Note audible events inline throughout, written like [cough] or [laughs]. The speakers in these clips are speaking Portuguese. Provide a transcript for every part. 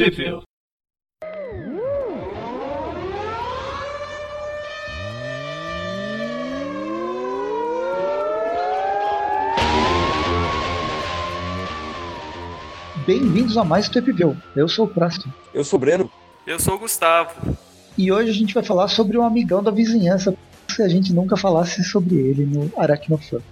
Trivia. Bem-vindos a mais Tripville. Eu sou o Prasto. Eu sou o Breno. Eu sou o Gustavo. E hoje a gente vai falar sobre um amigão da vizinhança, se a gente nunca falasse sobre ele no Aracnofan.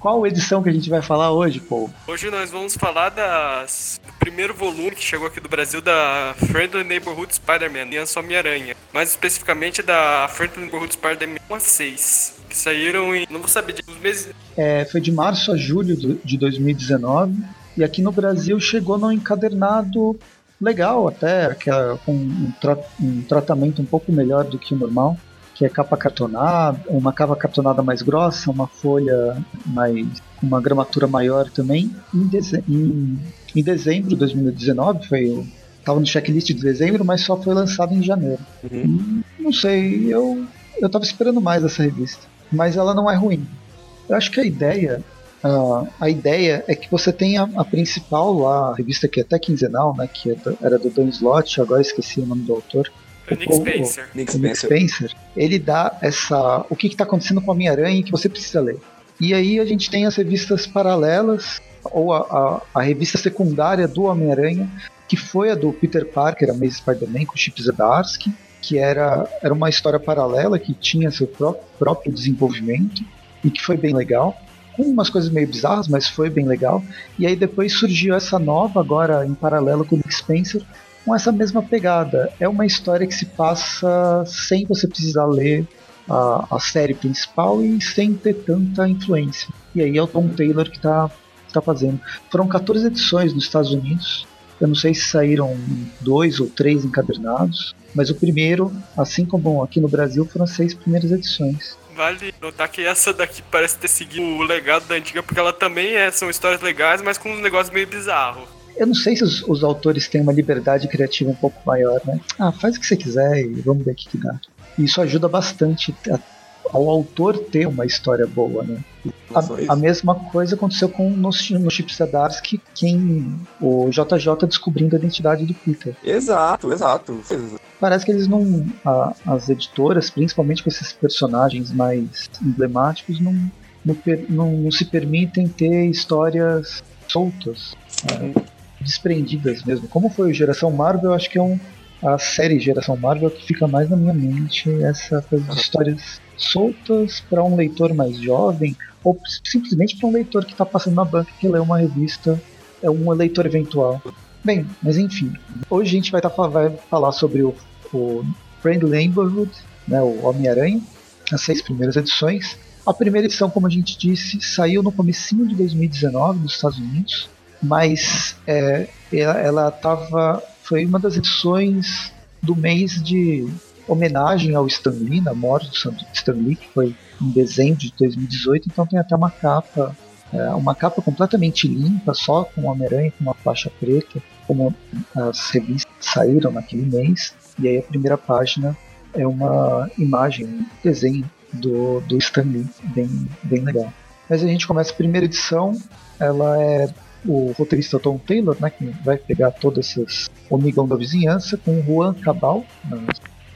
Qual edição que a gente vai falar hoje, Paul? Hoje nós vamos falar das, do primeiro volume que chegou aqui do Brasil da Friendly Neighborhood Spider-Man, Aliança Homem-Aranha. Mais especificamente da Friendly Neighborhood Spider-Man 1 a 6, que saíram em, não vou saber, de uns meses... É, foi de março a julho de 2019, e aqui no Brasil chegou num encadernado legal até, que é com um, tra um tratamento um pouco melhor do que o normal que é capa cartonada, uma capa cartonada mais grossa, uma folha mais uma gramatura maior também. Em, deze em, em dezembro de 2019 foi estava no checklist de dezembro, mas só foi lançado em janeiro. Uhum. Não sei, eu eu tava esperando mais essa revista, mas ela não é ruim. Eu acho que a ideia uh, a ideia é que você tenha a principal lá, a revista que é até quinzenal, né, que é era do Dan Slott, agora esqueci o nome do autor o Nick Spencer. O, Nick, Nick Spencer. Ele dá essa. O que está acontecendo com a Homem-Aranha que você precisa ler. E aí a gente tem as revistas paralelas, ou a, a, a revista secundária do Homem-Aranha, que foi a do Peter Parker, a Maze Spider-Man, com Chip Zdarsky, que era, era uma história paralela que tinha seu próprio, próprio desenvolvimento e que foi bem legal com umas coisas meio bizarras, mas foi bem legal. E aí depois surgiu essa nova, agora em paralelo com o Nick Spencer, com essa mesma pegada. É uma história que se passa sem você precisar ler a, a série principal e sem ter tanta influência. E aí é o Tom Taylor que está tá fazendo. Foram 14 edições nos Estados Unidos. Eu não sei se saíram dois ou três encadernados, mas o primeiro, assim como aqui no Brasil, foram as seis primeiras edições. Vale notar que essa daqui parece ter seguido o legado da antiga, porque ela também é, são histórias legais, mas com um negócio meio bizarro eu não sei se os, os, autores têm uma liberdade criativa um pouco maior, né? Ah, faz o que você quiser e vamos ver o que, que dá. E isso ajuda bastante a, ao autor ter uma história boa, né? A, a, mesma coisa aconteceu com no, no Chip Zdarsky, quem o JJ descobrindo a identidade do Peter. Exato, exato. Parece que eles não, a, as editoras, principalmente com esses personagens mais emblemáticos, não, não, não, não se permitem ter histórias soltas. Né? Desprendidas mesmo. Como foi o Geração Marvel, eu acho que é um, a série Geração Marvel que fica mais na minha mente essa coisa de histórias soltas para um leitor mais jovem ou simplesmente para um leitor que está passando na banca que lê uma revista, é um leitor eventual. Bem, mas enfim, hoje a gente vai, tá, vai falar sobre o, o Friendly Neighborhood, né, o Homem-Aranha, as seis primeiras edições. A primeira edição, como a gente disse, saiu no comecinho de 2019 nos Estados Unidos mas é, ela estava foi uma das edições do mês de homenagem ao Stan Lee, na morte do Stan Lee, que foi em dezembro de 2018, então tem até uma capa, é, uma capa completamente limpa, só com Homem-Aranha, com uma faixa preta, como as revistas saíram naquele mês, e aí a primeira página é uma imagem, um desenho do, do Stan Lee, bem, bem legal. Mas a gente começa a primeira edição, ela é o roteirista Tom Taylor, né, que vai pegar todas essas amigão da vizinhança, com o Juan Cabal na,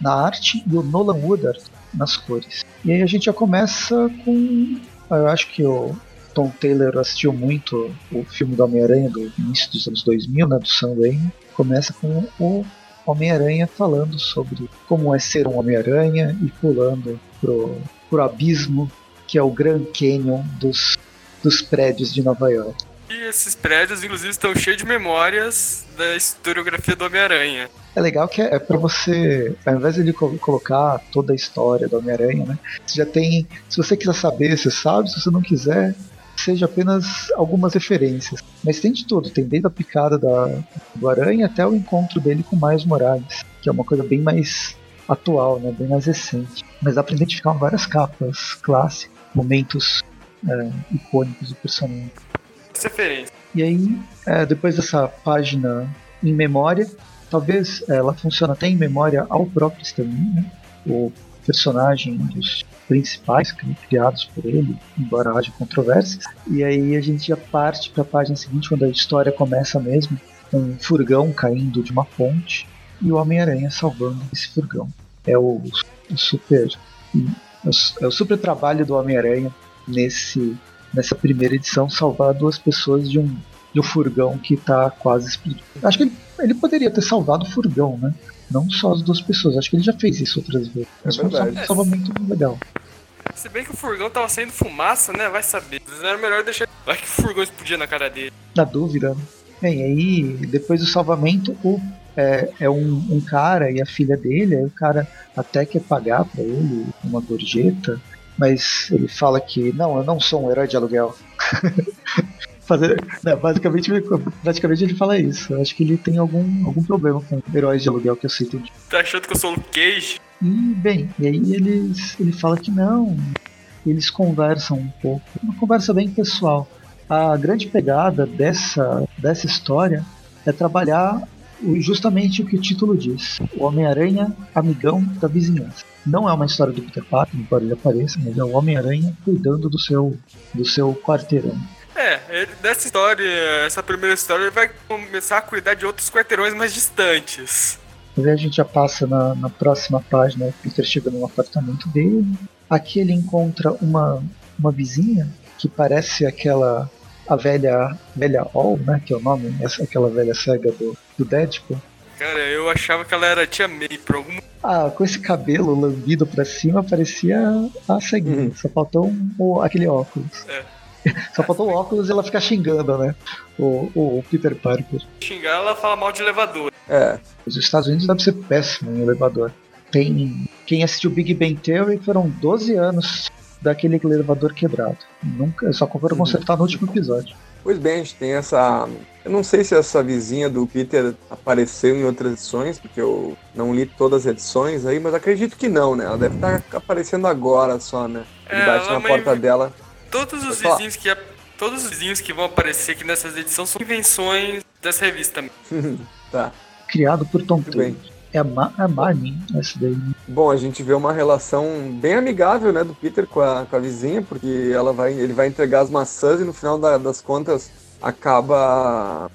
na arte e o Nolan Woodard nas cores. E aí a gente já começa com. Eu acho que o Tom Taylor assistiu muito o filme do Homem-Aranha do início dos anos 2000, né, do Sam Raimi. Começa com o Homem-Aranha falando sobre como é ser um Homem-Aranha e pulando pro, pro abismo que é o Grand Canyon dos, dos prédios de Nova York. E esses prédios, inclusive, estão cheios de memórias da historiografia do Homem-Aranha. É legal que é, é para você, ao invés de colocar toda a história do Homem-Aranha, né? Você já tem. Se você quiser saber, você sabe, se você não quiser, seja apenas algumas referências. Mas tem de tudo, tem desde a picada da, do Aranha até o encontro dele com Miles Morales, que é uma coisa bem mais atual, né? bem mais recente. Mas dá pra identificar várias capas clássicas, momentos é, icônicos do personagem referências. E aí, é, depois dessa página em memória, talvez ela funcione até em memória ao próprio Stan né? o personagem dos principais criados por ele, embora haja controvérsias. E aí a gente já parte para a página seguinte, quando a história começa mesmo, um furgão caindo de uma ponte e o Homem-Aranha salvando esse furgão. É o, o super é é o super trabalho do Homem-Aranha nesse nessa primeira edição salvar duas pessoas de um de um furgão que está quase explodindo. Acho que ele, ele poderia ter salvado o furgão, né? Não só as duas pessoas. Acho que ele já fez isso outras vezes. Mas foi um salvamento legal. Se bem que o furgão tava saindo fumaça, né? Vai saber. Era melhor deixar. Vai que o furgão explodia na cara dele. Na dúvida. Bem, aí depois do salvamento, o, é, é um, um, cara e a filha dele, aí o cara até quer pagar para ele uma gorjeta, mas ele fala que não, eu não sou um herói de aluguel. [laughs] Fazer, né, basicamente, praticamente ele fala isso. Eu acho que ele tem algum, algum problema com heróis de aluguel que aceitam. Tá achando que eu sou o Cage? E, bem, e aí eles, ele fala que não. Eles conversam um pouco. Uma conversa bem pessoal. A grande pegada dessa, dessa história é trabalhar justamente o que o título diz: O Homem-Aranha, amigão da vizinhança. Não é uma história do Peter Parker, embora ele apareça, mas é o Homem-Aranha cuidando do seu, do seu quarteirão. É, ele, dessa história, essa primeira história, ele vai começar a cuidar de outros quarteirões mais distantes. Mas aí a gente já passa na, na próxima página, o Peter chega no apartamento dele. Aqui ele encontra uma, uma vizinha que parece aquela a velha velha All, né, que é o nome, essa aquela velha cega do, do Deadpool. Cara, eu achava que ela era tia May por algum Ah, com esse cabelo lambido pra cima, parecia a ceguinha. Uhum. Só faltou um, aquele óculos. É. [laughs] Só faltou o óculos e ela ficar xingando, né? O, o Peter Parker. Xingar, ela fala mal de elevador. É. Os Estados Unidos deve ser péssimo em elevador. Tem. Quem assistiu Big Bang Theory foram 12 anos daquele elevador quebrado. Nunca, só foram uhum. consertar no último episódio. Pois bem, a gente tem essa. Eu não sei se essa vizinha do Peter apareceu em outras edições, porque eu não li todas as edições aí, mas acredito que não, né? Ela deve estar aparecendo agora só, né? Ele é, bate na porta dela. Todos os vizinhos que todos os vizinhos que vão aparecer aqui nessas edições são invenções dessa revista. [laughs] tá. Criado por Tom Taylor. É a, Ma a Marnie, essa daí. Bom, a gente vê uma relação bem amigável, né, do Peter com a, com a vizinha, porque ela vai, ele vai entregar as maçãs e no final da, das contas acaba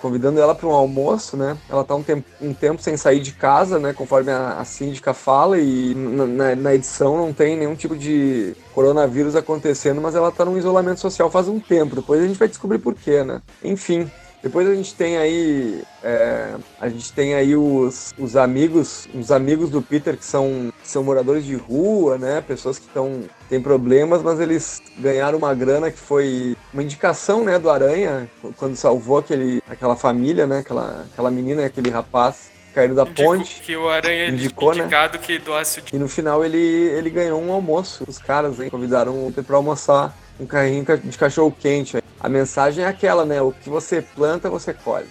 convidando ela para um almoço, né? Ela tá um tempo, um tempo sem sair de casa, né? Conforme a, a síndica fala, e na, na, edição não tem nenhum tipo de coronavírus acontecendo, mas ela tá num isolamento social faz um tempo. Depois a gente vai descobrir por quê, né? Enfim. Depois a gente tem aí é, a gente tem aí os, os amigos os amigos do Peter que são, são moradores de rua, né? Pessoas que estão têm problemas, mas eles ganharam uma grana que foi uma indicação, né, do Aranha quando salvou aquele aquela família, né? Aquela aquela menina e aquele rapaz caíram da Indico, ponte. Que o Aranha indicou, né? indicado né? que doasse o E no final ele, ele ganhou um almoço. Os caras hein, convidaram ele para almoçar um carrinho de cachorro quente. A mensagem é aquela, né? O que você planta, você colhe.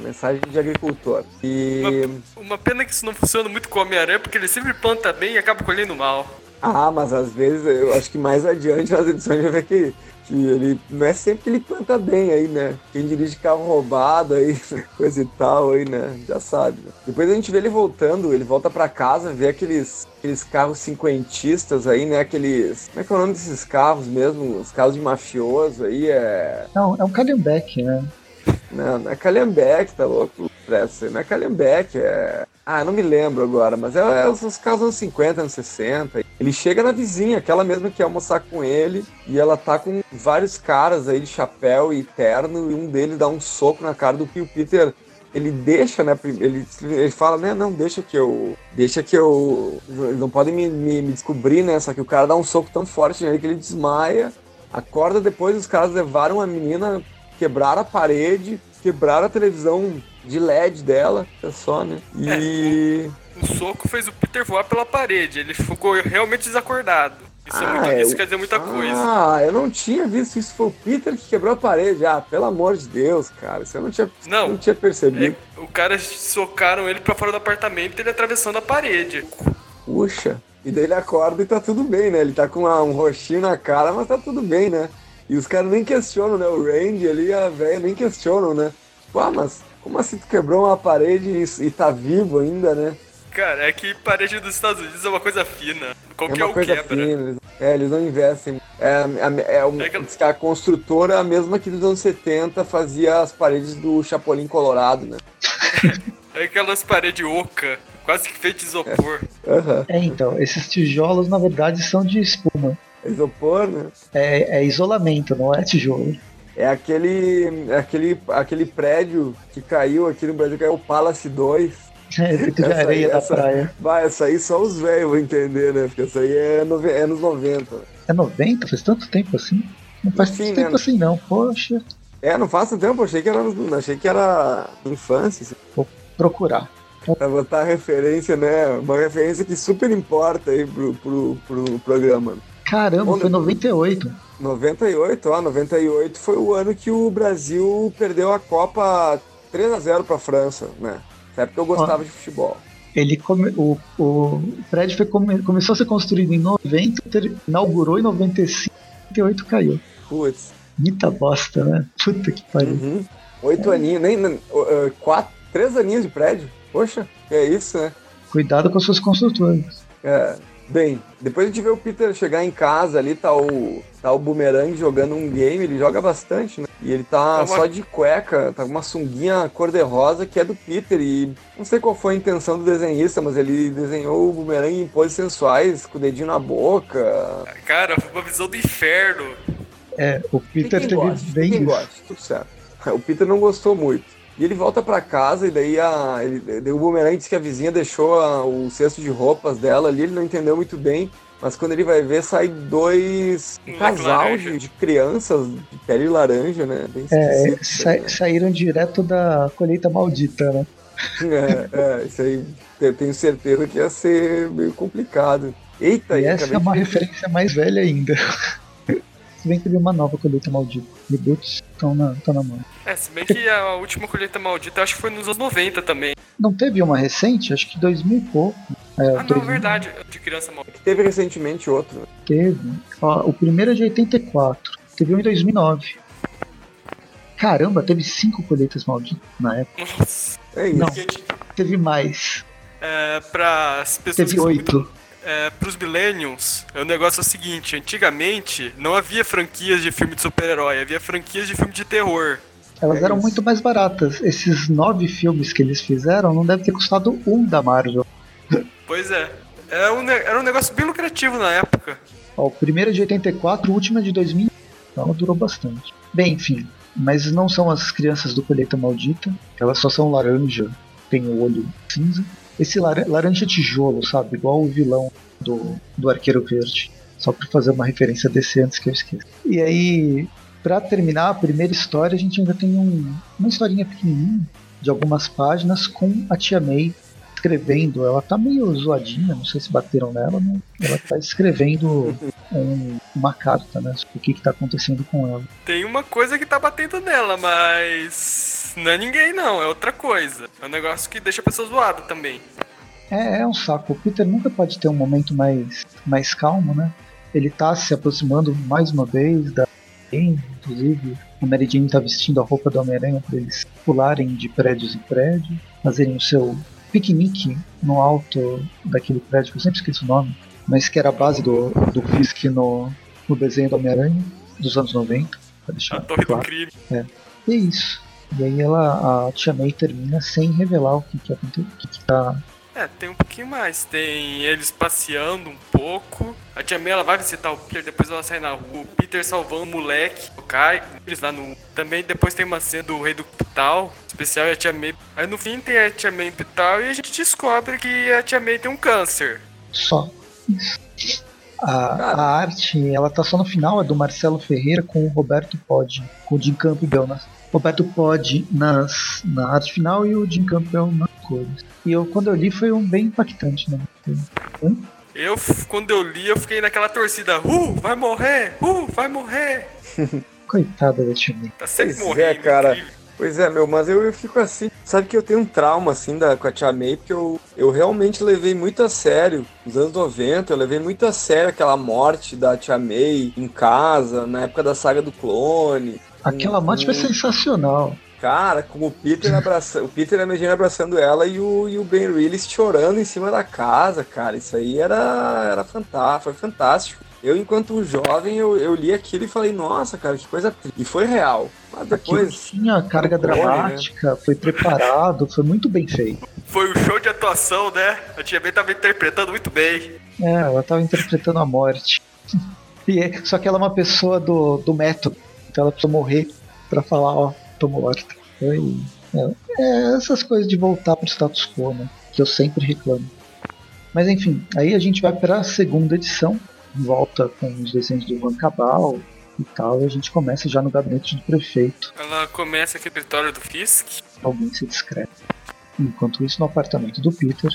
Mensagem de agricultor. E... Uma, uma, pena que isso não funciona muito com o Homem-Aranha, porque ele sempre planta bem e acaba colhendo mal. Ah, mas às vezes eu acho que mais adiante nas edições já vê que que ele não é sempre que ele planta bem aí, né? Quem dirige carro roubado aí, [laughs] coisa e tal aí, né? Já sabe. Né? Depois a gente vê ele voltando, ele volta para casa, vê aqueles, aqueles carros cinquentistas aí, né? Aqueles. Como é que é o nome desses carros mesmo? Os carros de mafioso aí, é. Não, é um Calhambeck, né? Não, não é Calhambeck, tá louco? Não é Calhambeck, é. Ah, não me lembro agora, mas é, é os casos anos 50, anos 60. Ele chega na vizinha, aquela mesma que ia almoçar com ele, e ela tá com vários caras aí de chapéu e terno, e um deles dá um soco na cara do que o Peter ele deixa, né? Ele, ele fala, né? Não, deixa que eu. Deixa que eu. Não podem me, me, me, descobrir, né? Só que o cara dá um soco tão forte nele que ele desmaia. Acorda depois, os caras levaram a menina, quebraram a parede, quebraram a televisão de LED dela, é só, né? E. É, o, soco fez o Peter voar pela parede, ele ficou realmente desacordado. Isso, é ah, é muito, isso quer dizer muita ah, coisa. Ah, eu não tinha visto isso. Foi o Peter que quebrou a parede. Ah, pelo amor de Deus, cara. Isso eu não tinha, não, não tinha percebido. É, o cara socaram ele pra fora do apartamento e ele atravessando a parede. Puxa. E daí ele acorda e tá tudo bem, né? Ele tá com uma, um roxinho na cara, mas tá tudo bem, né? E os caras nem questionam, né? O Randy ali a velha nem questionam, né? Tipo, ah, mas como assim tu quebrou uma parede e, e tá vivo ainda, né? Cara, é que parede dos Estados Unidos é uma coisa fina. Qualquer é uma um coisa quebra. fina. Eles, é, eles não investem. É, é, é, um, É que- a construtora, a mesma que dos anos 70, fazia as paredes do Chapolin Colorado, né? [laughs] É aquelas paredes oca, quase que feito de isopor. Aham. É, então, esses tijolos na verdade são de espuma. Isopor, né? É, é isolamento, não é tijolo. É aquele, é aquele, aquele prédio que caiu aqui no Brasil, que é o Palace 2. [laughs] É de Essa aí, areia da essa- praia. Vai, essa aí só os velhos vão entender, né? Porque essa aí é, é anos 90. É 90? Faz tanto tempo assim? Não faz Sim, tanto né? tempo assim não, poxa. É, não faz tanto tempo, achei que era, achei que era infância. assim. Procurar. Pra botar referência, né? Uma referência que super importa aí pro, pro, pro programa. Caramba, Olha- foi 98. 98, ó, 98 foi o ano que o Brasil perdeu a Copa 3 a 0 pra França, né? Nessa época eu gostava de futebol. Ele come, o, o prédio foi come- começou a ser construído em 90, ter- inaugurou em 95, 98 caiu. Putz. Muita bosta, né? Puta que pariu. Uhum. Oito aninhos, nem, nem uh, quatro, três aninhos de prédio. Poxa, é isso, né? Cuidado com as suas construtoras. É, bem, depois a gente vê o Peter chegar em casa ali, tá o, tá o Boomerang jogando um game, ele joga bastante, né? E ele tá Tá uma- só de cueca, tá com uma sunguinha cor-de-rosa que é do Peter e não sei qual foi a intenção do desenhista, mas ele desenhou o Boomerang em poses sensuais, com o dedinho na boca. Cara, foi uma visão do inferno. É, o Peter teve bem tudo certo. [laughs] O Peter não gostou muito. E ele volta pra casa e daí, a, ele, o Boomerang diz que a vizinha deixou a- o cesto de roupas dela ali, ele não entendeu muito bem. Mas quando ele vai ver, sai dois. Um casal de, de crianças de pele laranja, né? Bem É, esquisito. sa- né? saíram direto da colheita maldita, né? É, é, isso aí eu tenho certeza que ia ser meio complicado. Eita, e aí, essa é uma de- referência mais velha ainda. Se bem que teve uma nova colheita maldita. Reboots estão na, tão na mão. É, se bem que a última colheita maldita acho que foi nos anos 90 também. Não teve uma recente? Acho que 2000 e pouco. É, Ah, não, 2000 verdade. De criança maldita. Teve recentemente outro. né? Teve. Ó, o primeiro é de 84. Teve um em 2009. Caramba, teve cinco colheitas malditas na época. Nossa. É isso. Não. Teve mais. é, para as pessoas Teve oito. É, pros millennials, o negócio é o seguinte, antigamente não havia franquias de filme de super-herói, havia franquias de filme de terror. Elas É eram isso. muito mais baratas. Esses nove filmes que eles fizeram não deve ter custado um da Marvel. [laughs] Pois é. Era um, era um negócio bem lucrativo na época. Ó, o primeiro é de 84, o último é de 2000. Então durou bastante. Bem, enfim. Mas não são as crianças do Colheita Maldita. Elas só são laranja. Tem o olho cinza. Esse lar- laranja tijolo, sabe? Igual o vilão do, do Arqueiro Verde. Só pra fazer uma referência desse antes que eu esqueça. E aí, pra terminar a primeira história, a gente ainda tem um- uma historinha pequenininha de algumas páginas com a Tia May escrevendo. Ela tá meio zoadinha, não sei se bateram nela, mas ela tá escrevendo [laughs] um- uma carta, né? Sobre o que, que tá acontecendo com ela. Tem uma coisa que tá batendo nela, mas não é ninguém não, é outra coisa. É um negócio que deixa a pessoa zoada também. É, é um saco. O Peter nunca pode ter um momento mais, mais calmo, né? Ele tá se aproximando mais uma vez da Jane, inclusive. A Mary Jane tá vestindo a roupa do Homem-Aranha para eles pularem de prédios em prédio, fazerem o seu piquenique no alto daquele prédio, que eu sempre esqueço o nome, mas que era a base do, do Fisk no, no desenho do Homem-Aranha dos anos 90. Pra deixar A torre do claro. crime. E é isso. E aí ela, a Tia May termina sem revelar o que, que, aconte- o que, que tá É, tem um pouquinho mais. Tem eles passeando um pouco. A tia May ela vai visitar o Peter, depois ela sai na rua. O Peter salvando o moleque, o Kai. Eles lá no. Também depois tem uma cena do Rei do Hospital, especial e a tia May. Aí no fim tem a tia May no hospital e a gente descobre que a tia May tem um câncer. Só. Isso. A, a arte, ela tá só no final, é do Marcelo Ferreira com o Roberto Podi, com o Jim Campbell nas. Roberto Podi nas, na arte final e o Jim Campbell nas cores. E eu, quando eu li, foi um bem impactante, né? Eu, quando eu li, eu fiquei naquela torcida. Uh, vai morrer! Uh, vai morrer! [laughs] Coitada da Tia May. Tá sempre Pois é, morrendo. cara. incrível. Pois é, meu, mas eu, eu fico assim. Sabe que eu tenho um trauma, assim, da, com a Tia May, porque eu, eu realmente levei muito a sério. Nos anos 90, eu levei muito a sério aquela morte da Tia May em casa, na época da saga do clone. Aquela morte foi sensacional. Cara, como o Peter abraçando, o Peter e a Megane abraçando ela e o, e o Ben Reilly chorando em cima da casa, cara. Isso aí era, era fantástico, foi fantástico. Eu, enquanto jovem, eu, eu li aquilo e falei, nossa, cara, que coisa triste. E foi real. Mas depois. Aquilo tinha carga né? dramática, né? foi preparado, foi muito bem feito. Foi um show de atuação, né? A Tia Ben tava interpretando muito bem. É, ela tava interpretando a morte. [laughs] E é, só que ela é uma pessoa do, do método. Então ela precisa morrer pra falar, ó, tô morta. Foi. É, é, essas coisas de voltar pro status quo, né? Que eu sempre reclamo. Mas enfim, aí a gente vai para a segunda edição, volta com os desenhos do Van Cabal e tal, e a gente começa já no gabinete do prefeito. Ela começa aqui no escritório do Fisk. Alguém se discreta. Enquanto isso, no apartamento do Peter,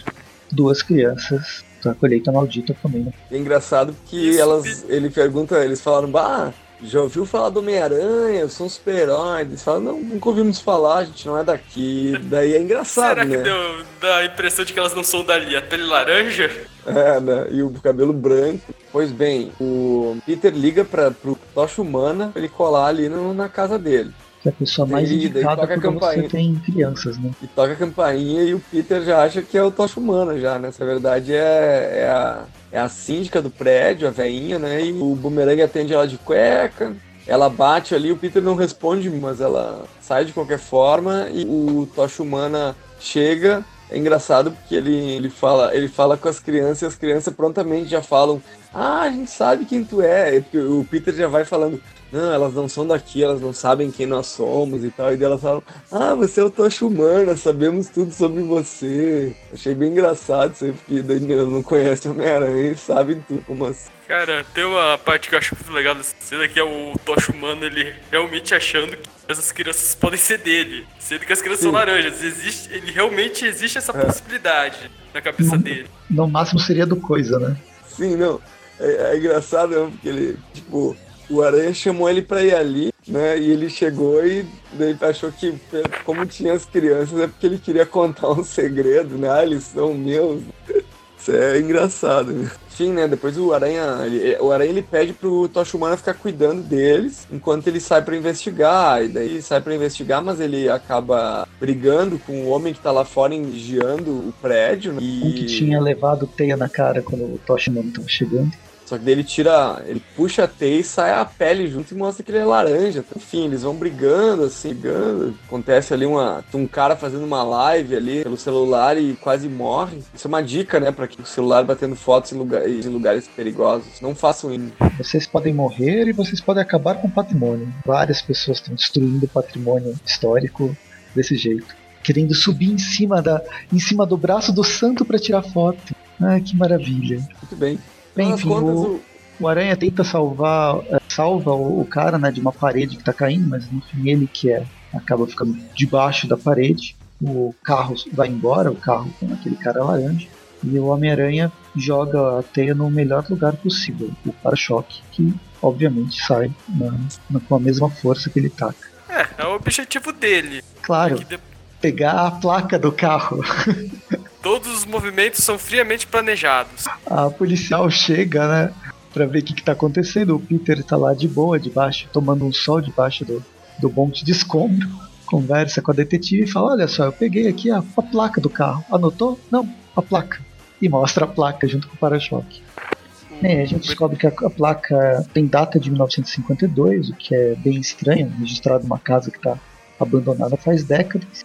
duas crianças da colheita maldita comendo. É engraçado que isso, elas, ele pergunta, eles falaram, bah, já ouviu falar do Homem-Aranha? Eu sou um super-herói. Eles falam, não, nunca ouvimos falar, a gente não é daqui. Daí é engraçado, Será né? que deu dá a impressão de que elas não são dali? A pele laranja? É, né? E o cabelo branco. Pois bem, o Peter liga para pro Tocha Humana pra ele colar ali no, na casa dele que é a pessoa mais daí, indicada daí quando você tem crianças, né? E toca a campainha e o Peter já acha que é o Tocha Humana já, né? Essa verdade é, é, a, é a síndica do prédio, a veinha, né? E o Boomerang atende ela de cueca, ela bate ali, o Peter não responde, mas ela sai de qualquer forma e o Tocha Humana chega. É engraçado porque ele, ele, fala, ele fala com as crianças e as crianças prontamente já falam: Ah, a gente sabe quem tu é. O Peter já vai falando: não, elas não são daqui, elas não sabem quem nós somos e tal. E elas falam, ah, você é o Tocha Humana, sabemos tudo sobre você. Achei bem engraçado isso aí, porque daí não conhece o Homem-Aranha e sabem tudo como assim. Cara, tem uma parte que eu acho muito legal dessa cena que é o Tocha Humano, ele realmente achando que essas crianças podem ser dele. Sendo que as crianças Sim. são laranjas. Existe, ele realmente existe essa é. possibilidade na cabeça no, dele. No máximo seria do coisa, né? Sim, não. É, é engraçado, né? Porque ele, tipo, o Aranha chamou ele pra ir ali, né? E ele chegou e daí achou que, como tinha as crianças, é porque ele queria contar um segredo, né? Ah, eles são meus. [laughs] Isso é engraçado, né? Enfim, né? Depois o Aranha, ele, o Aranha ele pede pro Tocha Humana ficar cuidando deles enquanto ele sai para investigar. E daí sai para investigar, mas ele acaba brigando com o homem que tá lá fora vigiando o prédio. Né? E... Um que tinha levado teia na cara quando o Tocha Humana tava chegando. Só que daí ele tira, ele puxa a teia e sai a pele junto e mostra que ele é laranja. Enfim, eles vão brigando, assim, brigando. Acontece ali uma, um cara fazendo uma live ali pelo celular e quase morre. Isso é uma dica, né, para que o celular batendo fotos em lugares, em lugares perigosos. Não façam isso. Vocês podem morrer e vocês podem acabar com o patrimônio. Várias pessoas estão destruindo o patrimônio histórico desse jeito. Querendo subir em cima, da, em cima do braço do santo para tirar foto. Ah, que maravilha. Muito bem. Bem, enfim, contas, o, o, Aranha tenta salvar, é, salva o, o, cara, né, de uma parede que tá caindo, mas no fim ele que é, acaba ficando debaixo da parede. O carro vai embora, o carro com aquele cara laranja, e o Homem-Aranha joga a teia no melhor lugar possível, o para-choque, que obviamente sai na, na, com a mesma força que ele taca. É, é o objetivo dele. Claro, de... pegar a placa do carro. [laughs] Todos os movimentos são friamente planejados. A policial chega, né? Pra ver o que, que tá acontecendo. O Peter tá lá de boa, debaixo, tomando um sol debaixo do, do monte de escombro. Conversa com a detetive e fala: Olha só, eu peguei aqui a, a placa do carro. Anotou? Não, a placa. E mostra a placa junto com o para-choque. É, a gente descobre que a, a, placa tem data de 1952, o que é bem estranho, registrado numa casa que está abandonada faz décadas.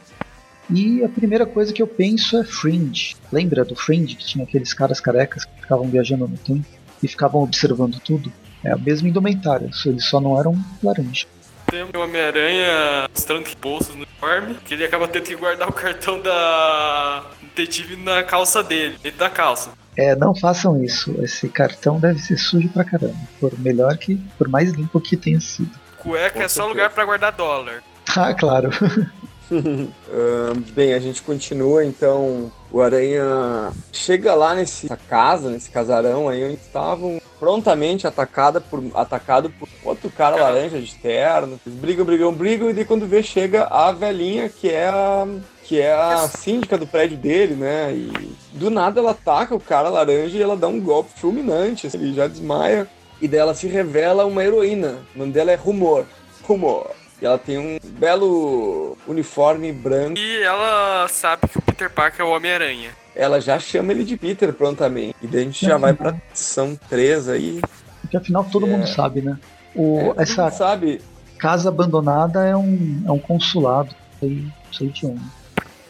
E a primeira coisa que eu penso é Fringe. Lembra do Fringe, que tinha aqueles caras carecas que ficavam viajando no tempo e ficavam observando tudo? É a mesma indumentária, eles só não eram laranja. Tem o Homem-Aranha mostrando que bolsas no uniforme, que ele acaba tendo que guardar o cartão da detetive na calça dele, dentro da calça. É, não façam isso. Esse cartão deve ser sujo pra caramba. Por melhor que, por mais limpo que tenha sido. Cueca é só lugar para guardar dólar. Ah, claro. [laughs] uh, bem, a gente continua então. O Aranha chega lá nessa casa, nesse casarão aí onde estavam prontamente atacada por, atacado por outro cara laranja de terno. Eles brigam, brigam, brigam, e daí quando vê, chega a velhinha que é a. Que é a síndica do prédio dele, né? E do nada ela ataca o cara laranja e ela dá um golpe fulminante. Assim, ele já desmaia. E dela se revela uma heroína. O nome dela é Rumor. Rumor. E ela tem um belo uniforme branco. E ela sabe que o Peter Parker é o Homem-Aranha. Ela já chama ele de Peter prontamente. E daí a gente já vai pra são 3 aí. Porque afinal todo É. mundo sabe, né? O, É, essa sabe, casa abandonada é um, é um consulado. Sei, sei de onde.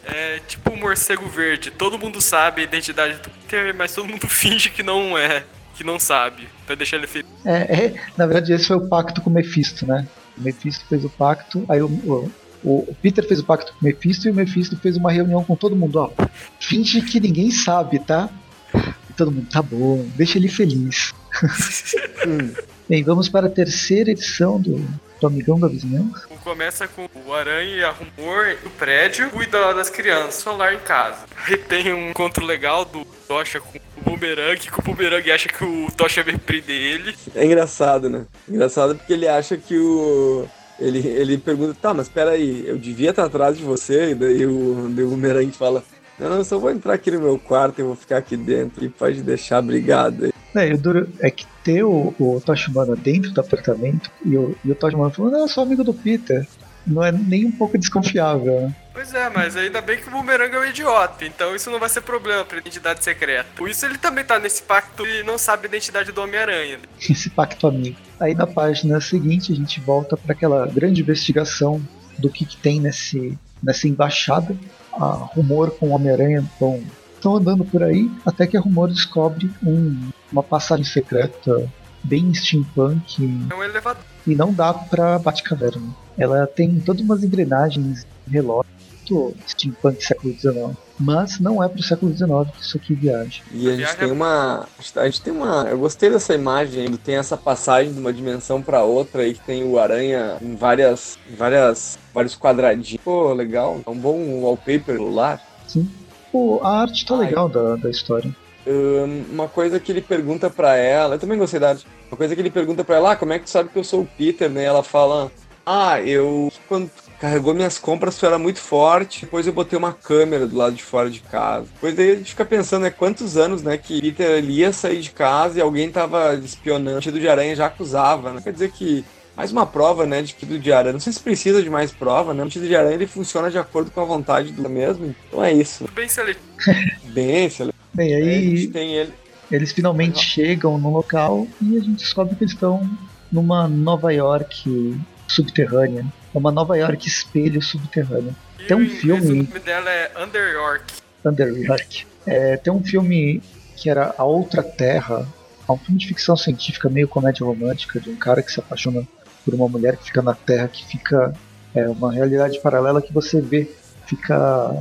É tipo o morcego verde. Todo mundo sabe a identidade do Peter, mas todo mundo [laughs] finge que não é. Que não sabe. Pra deixar ele feliz. É, é, na verdade, esse foi o pacto com o Mephisto, né? O Mephisto fez o pacto, aí o, o, o Peter fez o pacto com o Mephisto e o Mephisto fez uma reunião com todo mundo. Ó, finge que ninguém sabe, tá? E todo mundo, tá bom, deixa ele feliz. [laughs] Hum. Bem, vamos para a terceira edição do, do Amigão da Vizinhança. Começa com o Aranha e a Rumor do prédio, cuida das crianças, celular em casa. Aí tem um encontro legal do Tocha com o Boomerang, que o Boomerang acha que o Tocha vai prender ele. É engraçado, né? Engraçado porque ele acha que o. Ele, ele pergunta, tá, mas peraí, eu devia estar atrás de você? E daí o, daí o Boomerang fala, não, não, eu só vou entrar aqui no meu quarto e vou ficar aqui dentro. E pode deixar, obrigado. É, e o duro é que ter o, o Toshimana dentro do apartamento e o, e o Toshimana falando, não, eu sou amigo do Peter. Não é nem um pouco desconfiável, né? Pois é, mas ainda bem que o Boomerang é um idiota, então isso não vai ser problema pra identidade secreta. Por isso ele também tá nesse pacto e não sabe a identidade do Homem-Aranha. [laughs] esse pacto amigo. Aí na página seguinte a gente volta para aquela grande investigação do que, que tem nesse, nessa embaixada. A Rumor com o Homem-Aranha vão estão andando por aí até que a Rumor descobre um- uma passagem secreta bem steampunk É um elevador. e não dá pra Batcaverna. Ela tem todas umas engrenagens, relógio, muito steampunk século XIX. Mas não é pro século XIX que isso aqui viaja. E a gente tem uma. A gente tem uma. Eu gostei dessa imagem ainda. Tem essa passagem de uma dimensão pra outra aí que tem o aranha em várias. em várias. Vários quadradinhos. Pô, legal. É um bom wallpaper celular. Sim. Pô, a arte tá Ai. legal da, da história. Ahn, uma coisa que ele pergunta pra ela, eu também gostei da arte. Uma coisa que ele pergunta pra ela, ah, como é que tu sabe que eu sou o Peter, né? Ela fala, ah, eu quando carregou minhas compras tu era muito forte, depois eu botei uma câmera do lado de fora de casa. Depois daí a gente fica pensando, né, quantos anos, né, que Peter ele ia sair de casa e alguém tava espionando, o de Aranha já acusava, né? Quer dizer que mais uma prova, né, de Sentido de Aranha. Não sei se precisa de mais prova, né? O Sentido de Aranha ele funciona de acordo com a vontade do mesmo. Então é isso. Bem seletivo. [laughs] Bem, excelente. Bem, Aí a aí gente tem ele. Eles finalmente chegam no local e a gente descobre que eles estão numa Nova York subterrânea. É uma Nova York espelho subterrânea. E Tem um filme- O nome dela é Under York. Under York. É, tem um filme que era A Outra Terra. É um filme de ficção científica, meio comédia romântica, de um cara que se apaixona por uma mulher que fica na Terra, que fica. É uma realidade paralela que você vê. Fica.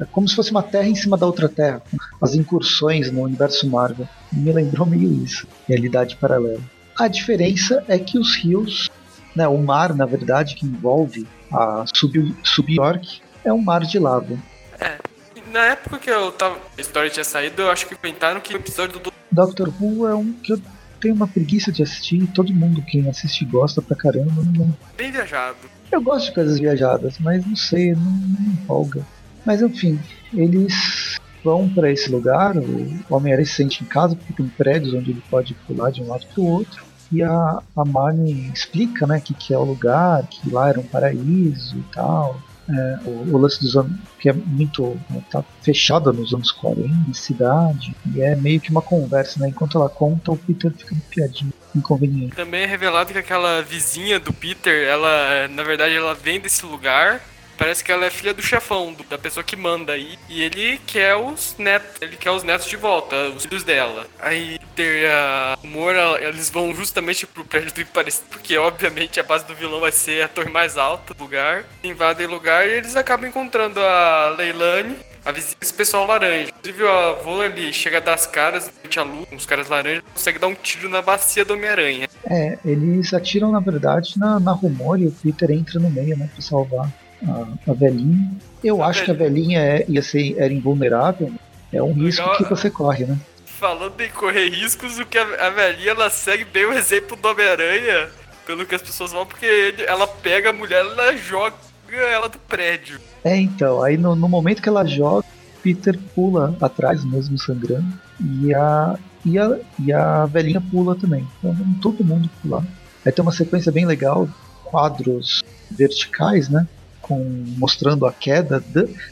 É como se fosse uma terra em cima da outra terra. As incursões no universo Marvel. Me lembrou meio isso. Realidade paralela. A diferença é que os rios, né, o mar, na verdade, que envolve a Sub, Sub York, é um mar de lava. Na época que eu tava, a história tinha saído, eu acho que comentaram que o episódio do Doctor Who é um que eu tenho uma preguiça de assistir. Todo mundo quem assiste gosta pra caramba. Não, bem viajado. eu gosto de coisas viajadas, mas não sei, não, não me empolga. Mas enfim, eles vão pra esse lugar. O Homem-Aranha se sente em casa porque tem prédios onde ele pode pular de um lado pro outro. E a, a Marnie explica né, que, que é o lugar, que lá era um paraíso e tal. É, o, o lance dos anos, que é muito. tá fechada nos anos 40, cidade. E é meio que uma conversa, né? Enquanto ela conta, o Peter fica um piadinho inconveniente. Também é revelado que aquela vizinha do Peter, ela, na verdade, ela vem desse lugar. Parece que ela é filha do chefão, do- da pessoa que manda aí. E ele quer os netos, ele quer os netos de volta, os filhos dela. Aí Peter e a Moura, eles vão justamente pro prédio do parecido, porque obviamente a base do vilão vai ser a torre mais alta do lugar. Invadem o lugar e eles acabam encontrando a Leilani, a vizinha desse pessoal laranja. Inclusive o avô ele chega das caras, a luz, uns caras laranja, consegue dar um tiro na bacia do Homem-Aranha. É, eles atiram na verdade na, na rumor e o Peter entra no meio, né, pra salvar a, a velhinha. Eu A acho que a velhinha é, ia ser, era invulnerável. É um risco Legal. que você corre, né? Falando em correr riscos, o que a, a velhinha ela segue bem o exemplo do Homem-Aranha, pelo que as pessoas falam, porque ele- ela pega a mulher e ela joga ela do prédio. É, então, aí no, no momento que ela joga, Peter pula atrás, mesmo sangrando, e a, e a, e a velhinha pula também. Então todo mundo pular. Aí tem uma sequência bem legal quadros verticais, né? Com, mostrando a queda,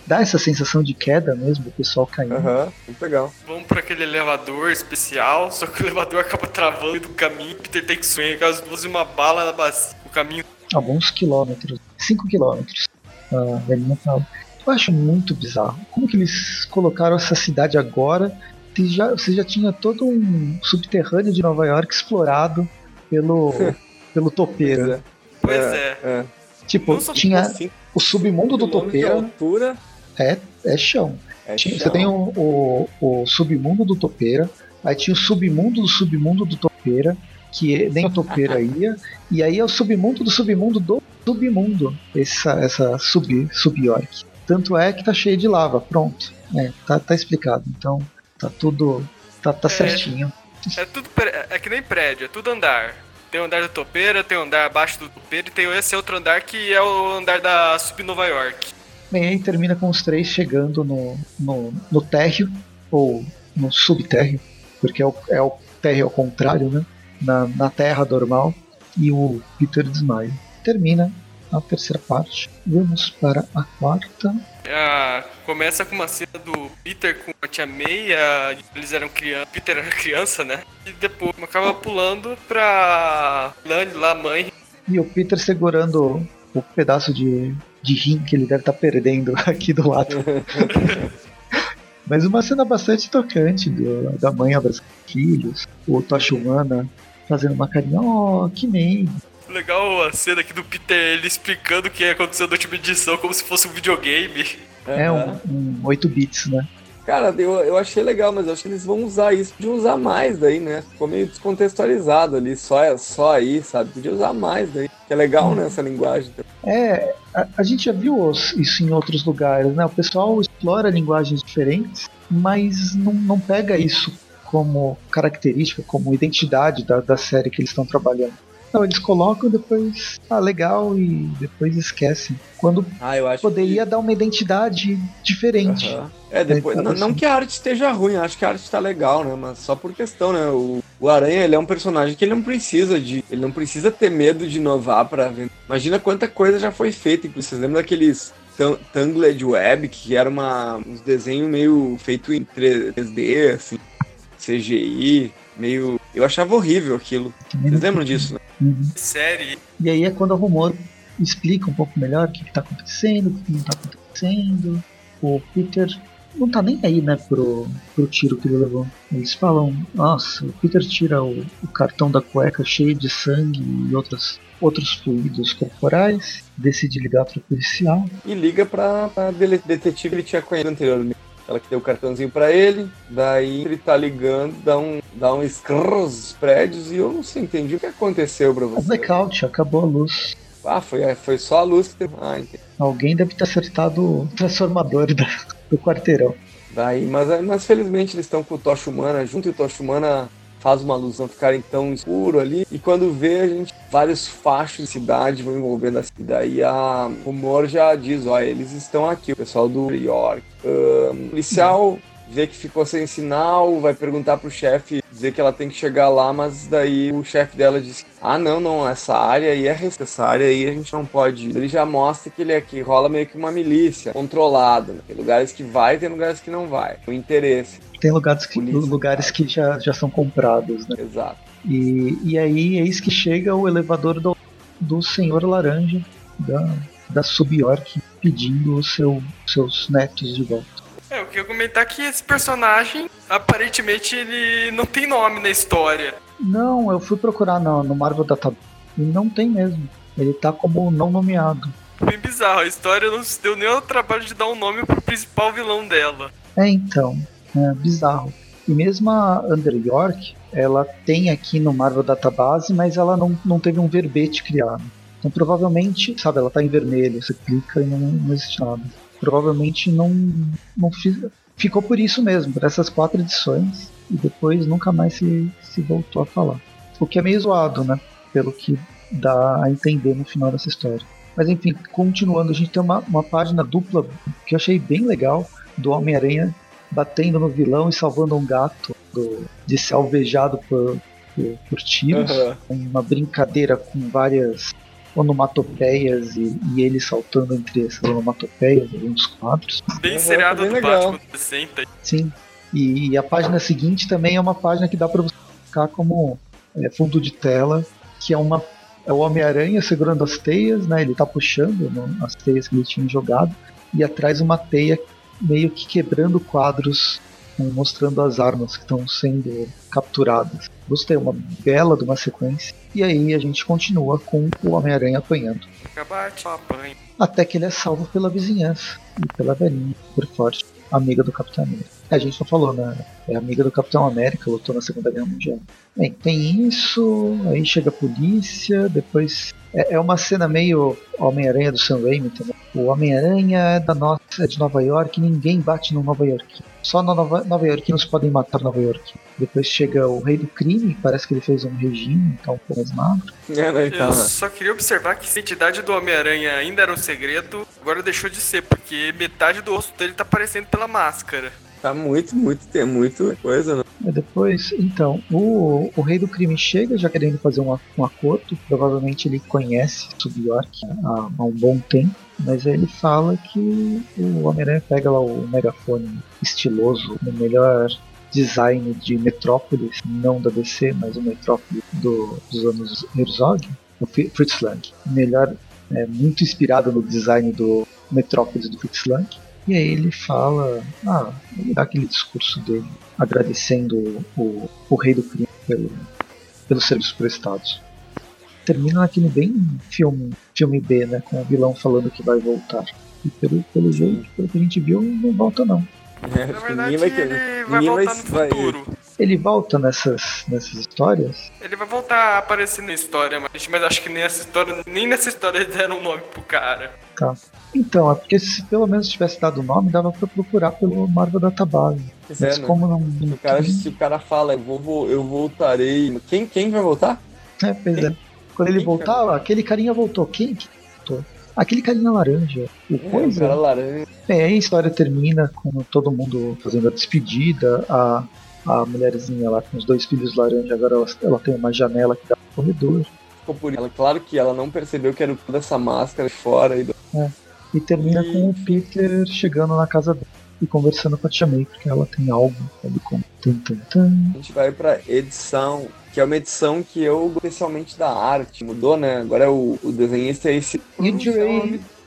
dá, essa sensação de queda mesmo, do pessoal caindo. Aham, muito legal. Vamos pra aquele elevador especial, só que o elevador acaba travando do caminho, Peter tem que sonhar caso use uma bala na bacia. O caminho alguns quilômetros, 5 quilômetros. A velhinha fala. Eu acho muito bizarro. Como que eles colocaram essa cidade agora? Se já, você já tinha todo um subterrâneo de Nova York explorado pelo, [laughs] pelo topeiro. Pois é. é. Tipo, Não só tinha Assim, o submundo do topeiro. altura, É, é chão. é Tinha- chão. Você tem o, o, o submundo do topeira, aí tinha o submundo do submundo do topeira, que nem o topeira ia, e aí é o submundo do submundo do submundo, essa, essa sub, sub-York. Tanto é que tá cheio de lava, pronto. É, tá, tá explicado. Então, tá tudo. Tá, tá É. certinho. É tudo pré- é que nem prédio, é tudo andar. Tem o andar da topeira, tem o andar abaixo do topeiro e tem esse outro andar que é o andar da Sub Nova York. Bem, aí termina com os três chegando no, no, no térreo, ou no subtérreo, porque é o, é o térreo ao contrário, né? Na, na terra normal, e o Peter desmaia. Termina a terceira parte. Vamos para a quarta. Ah, começa com uma cena do Peter com a tia May, a- eles eram criança, Peter era criança, né? E depois acaba pulando pra Lani lá, mãe. E o Peter segurando o pedaço de, de rim que ele deve estar perdendo [laughs] aqui do lado. [laughs] Mas uma cena bastante tocante do- da mãe abraçando os filhos, o Tocha Humana fazendo uma carinha, oh, que nem. Legal a cena aqui do Peter, ele explicando o que aconteceu na última edição como se fosse um videogame. É um, um 8 bits, né? Cara, eu, eu achei legal, mas eu acho que eles vão usar isso. Podiam usar mais daí, né? Ficou meio descontextualizado ali, só, só aí, sabe? Podia usar mais daí. Que é legal, né, essa linguagem. É, a, a gente já viu isso em outros lugares, né? O pessoal explora linguagens diferentes, mas não, não pega isso como característica, como identidade da, da série que eles estão trabalhando. Não, eles colocam depois, ah, legal, e depois esquecem. Quando Ah, eu acho poderia dar uma identidade diferente. Aham. É, depois. É, Não, não assim. que a arte esteja ruim, acho que a arte tá legal, né? Mas só por questão, né? O, o Aranha, ele é um personagem que ele não precisa de. Ele não precisa ter medo de inovar pra ver. Imagina quanta coisa já foi feita. inclusive. Vocês lembram daqueles Tan- Tangled Web, que era uma, uns desenhos meio feito em 3D, assim, CGI, meio. Eu achava horrível aquilo. Vocês lembram disso, né? Uhum. Série. E aí é quando o rumor explica um pouco melhor o que, está acontecendo, o que não está acontecendo. O Peter não tá nem aí, né, pro, pro tiro que ele levou. Eles falam, nossa, o Peter tira o, o cartão da cueca cheio de sangue e outras, outros fluidos corporais, decide ligar pro policial. E liga pra, pra detetive que ele tinha conhecido anteriormente. Ela que deu o cartãozinho pra ele, daí ele tá ligando, dá um, dá um escrrr nos prédios e eu não sei, entendi o que aconteceu pra O você. blackout, acabou a luz. Ah, foi, foi só a luz que teve. Ah, entendi. Alguém deve ter acertado o transformador da- do quarteirão. Daí, mas, mas felizmente eles estão com o Tocha Humana junto e o Tocha Humana faz uma luz não ficarem tão escuro ali. E quando vê, a gente. Vários fachos de cidade vão envolvendo a cidade. Daí a rumor já diz: ó, eles estão aqui, o pessoal do York. Ahn, o policial vê que ficou sem sinal, vai perguntar pro chefe, dizer que ela tem que chegar lá, mas daí o chefe dela diz: Ah, não, não, essa área aí é essa área aí a gente não pode. ir." Ele já mostra que ele é que rola meio que uma milícia controlada, né? Tem lugares que vai, tem lugares que não vai. O interesse, Tem lugares que, Polícia. lugares que já, já são comprados, né? exato. E, e aí eis que chega o elevador do, do Senhor Laranja da, da pedindo os seu, seus netos de volta. Queria comentar que esse personagem, aparentemente, ele não tem nome na história. Não, eu fui procurar no, no Marvel Database e não tem mesmo. Ele tá como não nomeado. Bem bizarro, a história não se deu nem ao trabalho de dar um nome pro principal vilão dela. É então, é bizarro. E mesmo a Under York, ela tem aqui no Marvel Database, mas ela não, não teve um verbete criado. Então provavelmente, sabe, ela tá em vermelho, você clica e não, não existe nada. Provavelmente não, não fi- ficou por isso mesmo, por essas quatro edições, e depois nunca mais se, se voltou a falar. O que é meio zoado, né? Pelo que dá a entender no final dessa história. Mas enfim, continuando, a gente tem uma, uma página dupla que eu achei bem legal do Homem-Aranha batendo no vilão e salvando um gato do- de ser alvejado por, por, por tiros. Aham. Uma brincadeira com várias onomatopeias e, e ele saltando entre essas onomatopeias, alguns quadros. Bem Uhum, seriado bem do legal. Batman 60. Sim. E, e a página seguinte também é uma página que dá para você colocar como é, fundo de tela, que é uma é o Homem-Aranha segurando as teias, né? Ele tá puxando né, as teias que ele tinha jogado e atrás uma teia meio que quebrando quadros, mostrando as armas que estão sendo capturadas. Gostei, uma bela de uma sequência. E aí a gente continua com o Homem-Aranha apanhando. Até que ele é salvo pela vizinhança e pela velhinha, super forte, amiga do Capitão América. A gente não falou, né? É amiga do Capitão América, lutou na Segunda Guerra Mundial. Bem, tem isso, aí chega a polícia, depois. É, é uma cena meio Homem-Aranha do Sam Raimi também. O Homem-Aranha é, da nossa, é de Nova York, ninguém bate no Nova York. Só no Nova, Nova Yorkinos podem matar Nova York. Depois chega o Rei do Crime, parece que ele fez um regime, tá um pouco mais magro. É, né, então, Eu só queria observar que a identidade do Homem-Aranha ainda era um segredo, agora deixou de ser, porque metade do rosto dele tá aparecendo pela máscara. Tá muito, muito, tem muito coisa, né? E depois, então, o, o Rei do Crime chega já querendo fazer um, um acordo. Provavelmente ele conhece Sub York há, há um bom tempo. Mas aí ele fala que o Homem-Aranha pega lá o megafone estiloso, o melhor design de Metrópolis, não da DC, mas o Metrópolis do- dos anos Herzog, o Fritz Lang. Melhor, é, muito inspirado no design do Metrópolis do Fritz Lang. E aí ele fala, ah, ele dá aquele discurso dele agradecendo o, o rei do crime pelo, pelos serviços prestados. Termina naquele bem filme, filme B, né? Com o vilão falando que vai voltar. E pelo, pelo jeito, pelo que a gente viu, não volta não. É, Na [laughs] verdade, ninguém vai querer. ele vai voltar vai- no vai- futuro. Ele volta nessas, nessas histórias. Ele vai voltar a aparecer na história, mas, mas acho que nessa história, nem nessa história eles [laughs] deram um nome pro cara. Tá. Então, é porque se pelo menos tivesse dado o nome, dava pra procurar pelo Marvel Database. É, Mas né? como não. Se o cara, se o cara fala, eu, vou, vou- eu voltarei. Quem, quem vai voltar? É, pois é. Quando ele Quem, voltar, aquele carinha voltou. Quem que voltou? Aquele carinha laranja. O É, o coisa. cara laranja. Bem, aí a história termina com todo mundo fazendo a despedida, a, a mulherzinha lá com os dois filhos laranja, agora ela, ela tem uma janela que dá pro corredor. Ficou por ela. Claro que ela não percebeu que era o dessa máscara de fora. E do... E termina E- com o Peter chegando na casa dela e conversando com a Tia May, porque ela tem algo ali com tan, tan, tan. A gente vai pra edição, que é uma edição que eu especialmente da arte. Mudou, né? Agora é o, o desenhista é esse.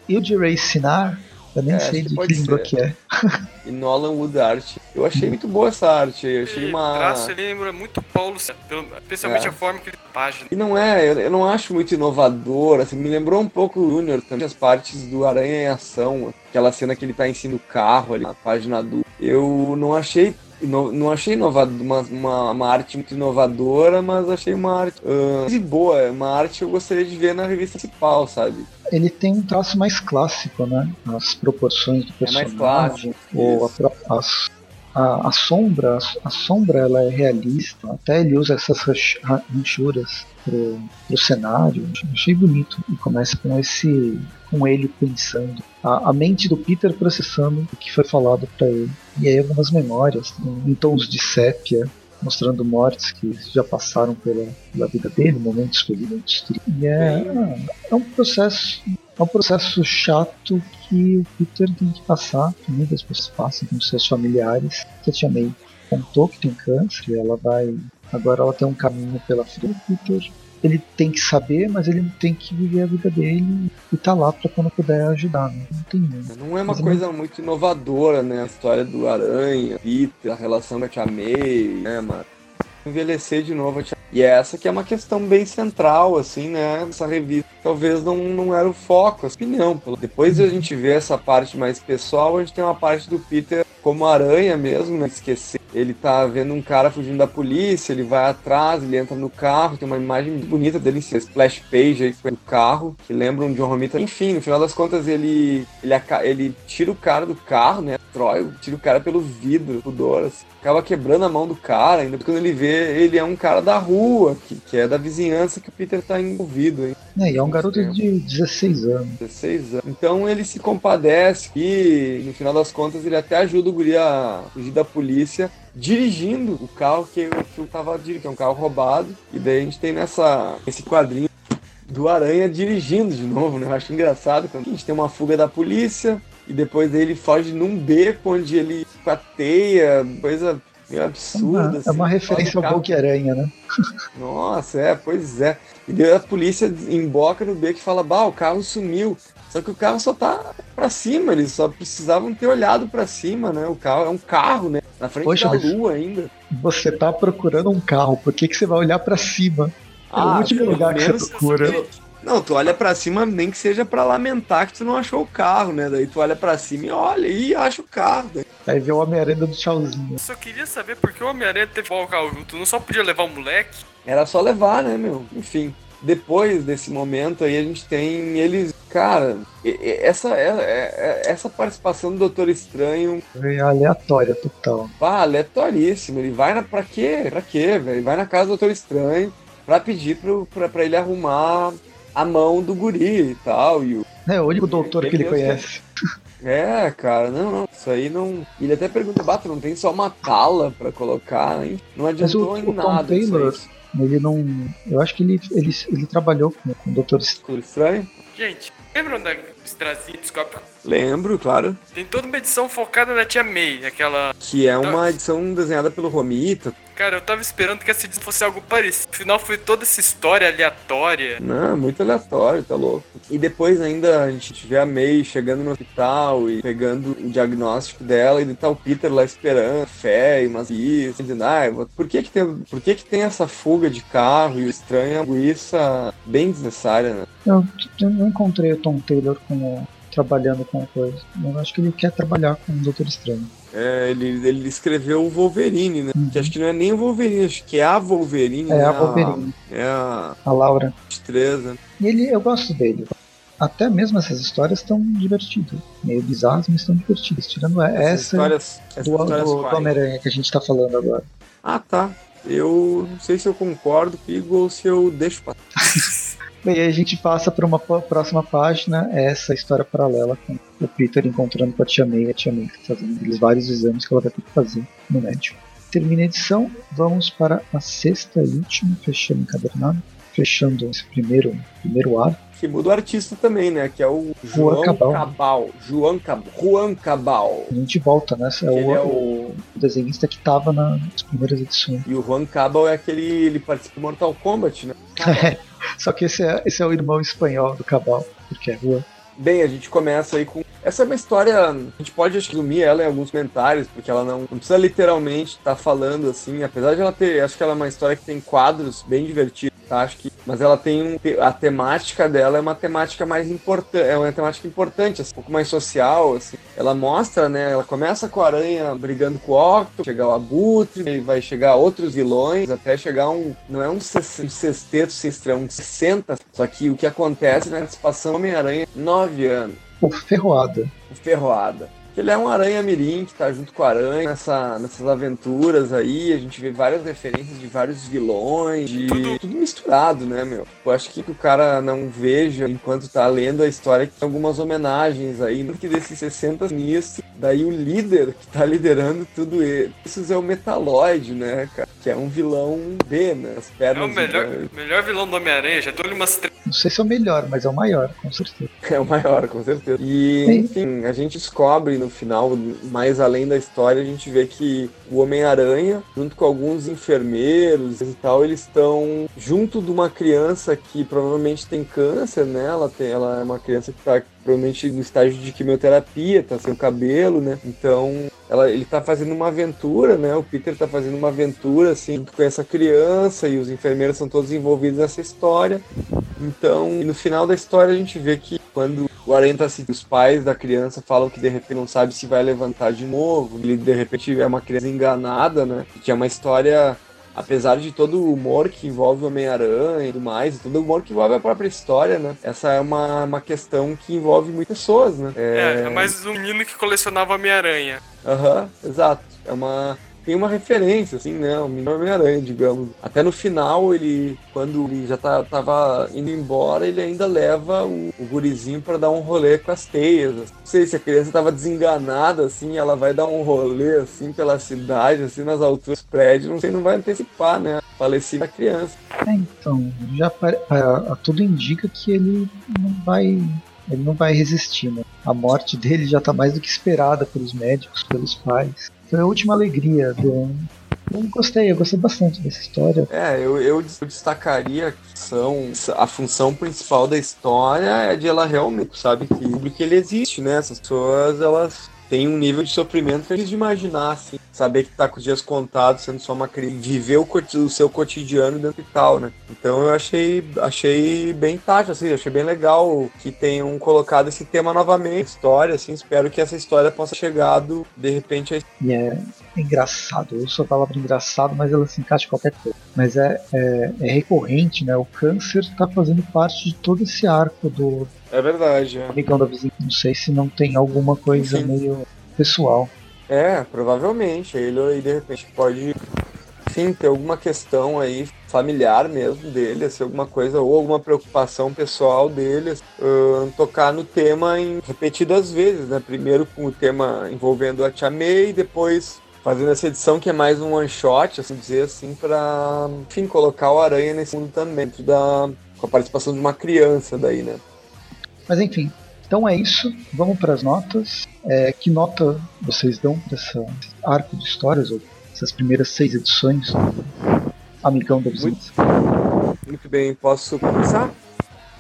J-Ray Sinar, eu nem É, sei de pode que língua que é. [laughs] E Nolan Wood Art. Eu achei muito boa essa arte. Eu achei Ele uma. traço, ele lembra muito Paulo, especialmente É. a forma que ele página. E não é, eu, eu não acho muito inovador, assim, me lembrou um pouco o Junior também, as partes do Aranha em Ação, aquela cena que ele tá em cima do carro ali, na página do. Eu não achei. Ino- Não achei inovador, uma, uma, uma arte muito inovadora, mas achei uma arte ah, boa, uma arte que eu gostaria de ver na revista principal, sabe? Ele tem um traço mais clássico, né? As proporções do É mais personagem, clássico, ou a, as- a, a sombra, a, sombra ela é realista. Até ele usa essas ranch- ra- ranchuras pro, pro cenário. Achei bonito. E começa com esse, com ele pensando, a, a mente do Peter processando o que foi falado para ele. E aí algumas memórias em, em tons de sépia. Mostrando mortes que já passaram pela, pela vida dele, momentos felizes. E é, é um processo é um processo chato que o Peter tem que passar, que muitas pessoas passam com seus familiares. Que a Tia May contou que tem câncer ela vai. Agora ela tem um caminho pela frente. Peter ele tem que saber, mas ele tem que viver a vida dele e tá lá pra quando puder ajudar. Né? Não tem muito. Não é uma Mas coisa muito inovadora, né? A história do Aranha, Peter, a relação com a Tia May, né, mano? Envelhecer de novo a Tia E essa que é uma questão bem central, assim, né? Essa revista talvez não, não era o foco, a opinião. pelo- Depois de a gente ver essa parte mais pessoal, a gente tem uma parte do Peter como aranha mesmo, né? Esquecer. Ele tá vendo um cara fugindo da polícia, ele vai atrás, ele entra no carro, tem uma imagem muito bonita dele, esse splash page aí do carro, que lembra um John Romita. Enfim, no final das contas, ele, ele, ele tira o cara do carro, né? Destrói, tira o cara pelo vidro, pudor, assim. Acaba quebrando a mão do cara, ainda quando ele vê, ele é um cara da rua, que, que é da vizinhança que o Peter tá envolvido, hein? É, e é um garoto de 16 anos. 16 anos. Então ele se compadece e no final das contas ele até ajuda o guri a fugir da polícia dirigindo o carro que, que eu tava dirigindo, que é um carro roubado. E daí a gente tem nessa esse quadrinho do Aranha dirigindo de novo, né? Eu acho engraçado quando a gente tem uma fuga da polícia e depois ele foge num beco onde ele pateia, coisa meio absurda. É uma, assim, é uma referência ao Hulk-Aranha, né? [laughs] Nossa, é, pois é. E daí a polícia emboca no beco e fala, bah, o carro sumiu. Só que o carro só tá pra cima, eles só precisavam ter olhado pra cima, né? O carro é um carro, né? Na frente Poxa, da lua ainda. Você tá procurando um carro, por que, que você vai olhar pra cima? É ah, o último lugar que você procura. Não, tu olha para cima nem que seja para lamentar que tu não achou o carro, né? Daí tu olha para cima e olha e acha o carro. Daí. Aí vê o Homem-Aranha do tchauzinho. Eu só queria saber por que o Homem-Aranha teve o carro junto. Não só podia levar o moleque? Era só levar, né, meu? Enfim. Depois desse momento aí a gente tem eles. Cara, essa, é, é, é, essa participação do Doutor Estranho. É aleatória total. Ah, aleatoríssimo. Ele vai na. Pra quê? Pra quê, velho? Ele vai na casa do Doutor Estranho pra pedir pro, pra, pra ele arrumar a mão do guri e tal. E o, é o único doutor que ele conhece. É, cara, não, não, isso aí não. Ele até pergunta, Bato, não tem só uma tala pra colocar, hein? Não adiantou Mas o, em o nada. Tom Taylor, ele não. Eu acho que ele, ele, ele trabalhou com, com o Doutor Estranho. Gente, lembram da Strazinha Descobre? Lembro, claro. Tem toda uma edição focada na Tia May, aquela. Que é uma edição desenhada pelo Romita. Cara, eu tava esperando que essa edição fosse algo parecido. Afinal, foi toda essa história aleatória. Não, muito aleatório, tá louco. E depois ainda a gente vê a May chegando no hospital e pegando o diagnóstico dela e tá o Peter lá esperando, fé e umas isso, dizendo, ah, por que que tem, por que que tem essa fuga de carro e o estranho isso bem desnecessária, né? Eu, eu não encontrei o Tom Taylor como trabalhando com coisa. Eu acho que ele quer trabalhar com o Doutor Estranho. É, ele, ele escreveu o Wolverine, né? Uhum. Que acho que não é nem o Wolverine, acho que é a Wolverine. É né? a Wolverine. É a. A Laura. Estreza. E ele, eu gosto dele. Até mesmo essas histórias estão divertidas. Meio bizarras, mas estão divertidas. Tirando essa histórias, do, do, do Homem-Aranha que a gente tá falando agora. Ah, tá. Eu não sei se eu concordo comigo ou se eu deixo pra [laughs] Bem, aí a gente passa para uma próxima página, é essa história paralela com o Peter encontrando com a Tia May, a Tia May fazendo aqueles vários exames que ela vai ter que fazer no médico. Termina a edição, vamos para a sexta e última, fechando encadernado, fechando esse primeiro, primeiro ar. Que muda o artista também, né? Que é o João Cabal. Cabal. João Cabal. Juan Cabal. A gente volta, né? É o, é o... o, desenhista que estava nas primeiras edições. E o Juan Cabal é aquele. Ele participa do Mortal Kombat, né? [laughs] Só que esse é, esse é o irmão espanhol do Cabal, porque é rua. Bem, a gente começa aí com. Essa é uma história. A gente pode resumir ela em alguns comentários, porque ela não, não precisa literalmente estar tá falando assim. Apesar de ela ter. Acho que ela é uma história que tem quadros bem divertidos. Tá? Acho que, mas ela tem um, a temática dela é uma temática mais importante, é uma temática importante, assim, um pouco mais social, assim. Ela mostra, né, ela começa com a aranha brigando com o Octo, chegar o Abutre, vai chegar outros vilões, até chegar um, não é um, sexteto, é um 60, só que o que acontece na participação Homem-Aranha, nove anos. O Ferroada. O Ferroada. Ele é um aranha mirim que tá junto com a aranha nessa, nessas aventuras aí. A gente vê várias referências de vários vilões, de tudo, tudo misturado, né, meu? Eu acho que o cara não veja enquanto tá lendo a história que tem algumas homenagens aí, porque desses 60 nisso, daí o líder que tá liderando tudo isso é o Metaloid, né, cara? Que é um vilão B, né? As pernas. É o melhor, melhor vilão do Homem-Aranha, já tô ali umas Não sei se é o melhor, mas é o maior, com certeza. [laughs] É o maior, com certeza. E, enfim, a gente descobre no final, mais além da história, a gente vê que o Homem-Aranha, junto com alguns enfermeiros e tal, eles estão junto de uma criança que provavelmente tem câncer, né? Ela, tem, ela é uma criança que está provavelmente no estágio de quimioterapia, tá sem o cabelo, né? Então, ela, ele tá fazendo uma aventura, né? O Peter tá fazendo uma aventura, assim, junto com essa criança e os enfermeiros são todos envolvidos nessa história. Então, no final da história a gente vê que quando o Aranha tá assim, os pais da criança falam que de repente não sabe se vai levantar de novo, ele de repente é uma criança enganada, né? Que é uma história apesar de todo o humor que envolve o Homem-Aranha e tudo mais, e todo o humor que envolve a própria história, né? Essa é uma, uma questão que envolve muitas pessoas, né? É, é, é mais um menino que colecionava Homem-Aranha. Aham, uhum, exato. É uma tem uma referência, assim, né? O menino Homem-Aranha, digamos. Até no final, ele, quando ele já tá, tava indo embora, ele ainda leva o, o gurizinho para dar um rolê com as teias. Não sei se a criança tava desenganada, assim, ela vai dar um rolê, assim, pela cidade, assim, nas alturas do prédio, não sei, não vai antecipar, né? Falecida criança. É, então, já tudo indica que ele não vai ele não vai resistir, né? A morte dele já tá mais do que esperada pelos médicos, pelos pais. Foi a última alegria do. Eu gostei, eu gostei bastante dessa história. É, eu, eu destacaria que são, a função principal da história é de ela realmente, sabe, que o ele existe, né? Essas pessoas, elas têm um nível de sofrimento que eles imaginar, assim saber que tá com os dias contados, sendo só uma criança, viver o, o, seu cotidiano dentro e tal, né? Então eu achei, achei bem tático, assim, achei bem legal que tenham colocado esse tema novamente, história, assim, espero que essa história possa chegado de repente a... É engraçado, eu sou a palavra engraçado, mas ela se encaixa em qualquer coisa. Mas é, é, é recorrente, né? O câncer tá fazendo parte de todo esse arco do, é verdade. É. Amigão da vizinha. Não sei se não tem alguma coisa Sim. meio pessoal. É, provavelmente. Ele aí de repente pode, sim, ter alguma questão aí familiar mesmo dele, assim, alguma coisa, ou alguma preocupação pessoal dele, uh, tocar no tema em repetidas vezes, né? Primeiro com o tema envolvendo a Tia May, depois fazendo essa edição que é mais um one shot, assim dizer assim, para enfim colocar o Aranha nesse mundo também, da com a participação de uma criança daí, né? Mas enfim, então é isso, vamos para as notas. É, que nota vocês dão para esse arco de histórias, ou essas primeiras seis edições Amigão da Vizinhança? Muito, muito bem, posso começar?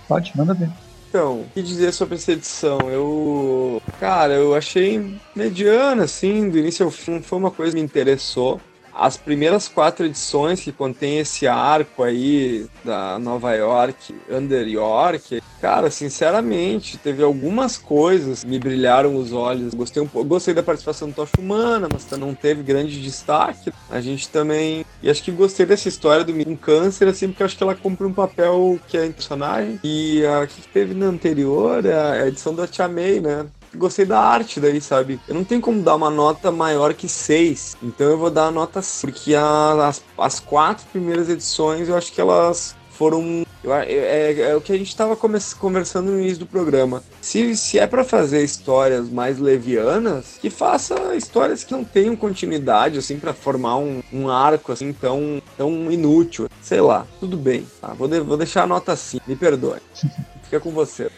Pode, manda ver. Então, o que dizer sobre essa edição? Eu. Cara, eu achei mediana, assim, do início ao fim. Foi uma coisa que me interessou as primeiras quatro edições que contém esse arco aí da Nova York, Under York, cara, sinceramente, teve algumas coisas que me brilharam os olhos. Gostei um gostei da participação do Tocha Humana, mas não teve grande destaque. A gente também, e acho que gostei dessa história do um câncer assim, porque acho que ela cumpre um papel que é em personagem. E a que teve na anterior, a edição da Tia May, né? Gostei da arte daí, sabe? Eu não tenho como dar uma nota maior que 6. Então eu vou dar a nota 5. Porque a, as, as quatro primeiras edições eu acho que elas foram. É, é, é, o que a gente estava conversando no início do programa. Se, se é para fazer histórias mais levianas, que faça histórias que não tenham continuidade, assim, para formar um, um, arco assim tão, tão inútil. Sei lá, tudo bem. Tá? Vou, de, vou deixar a nota 5, me perdoe. [laughs] Fica com você.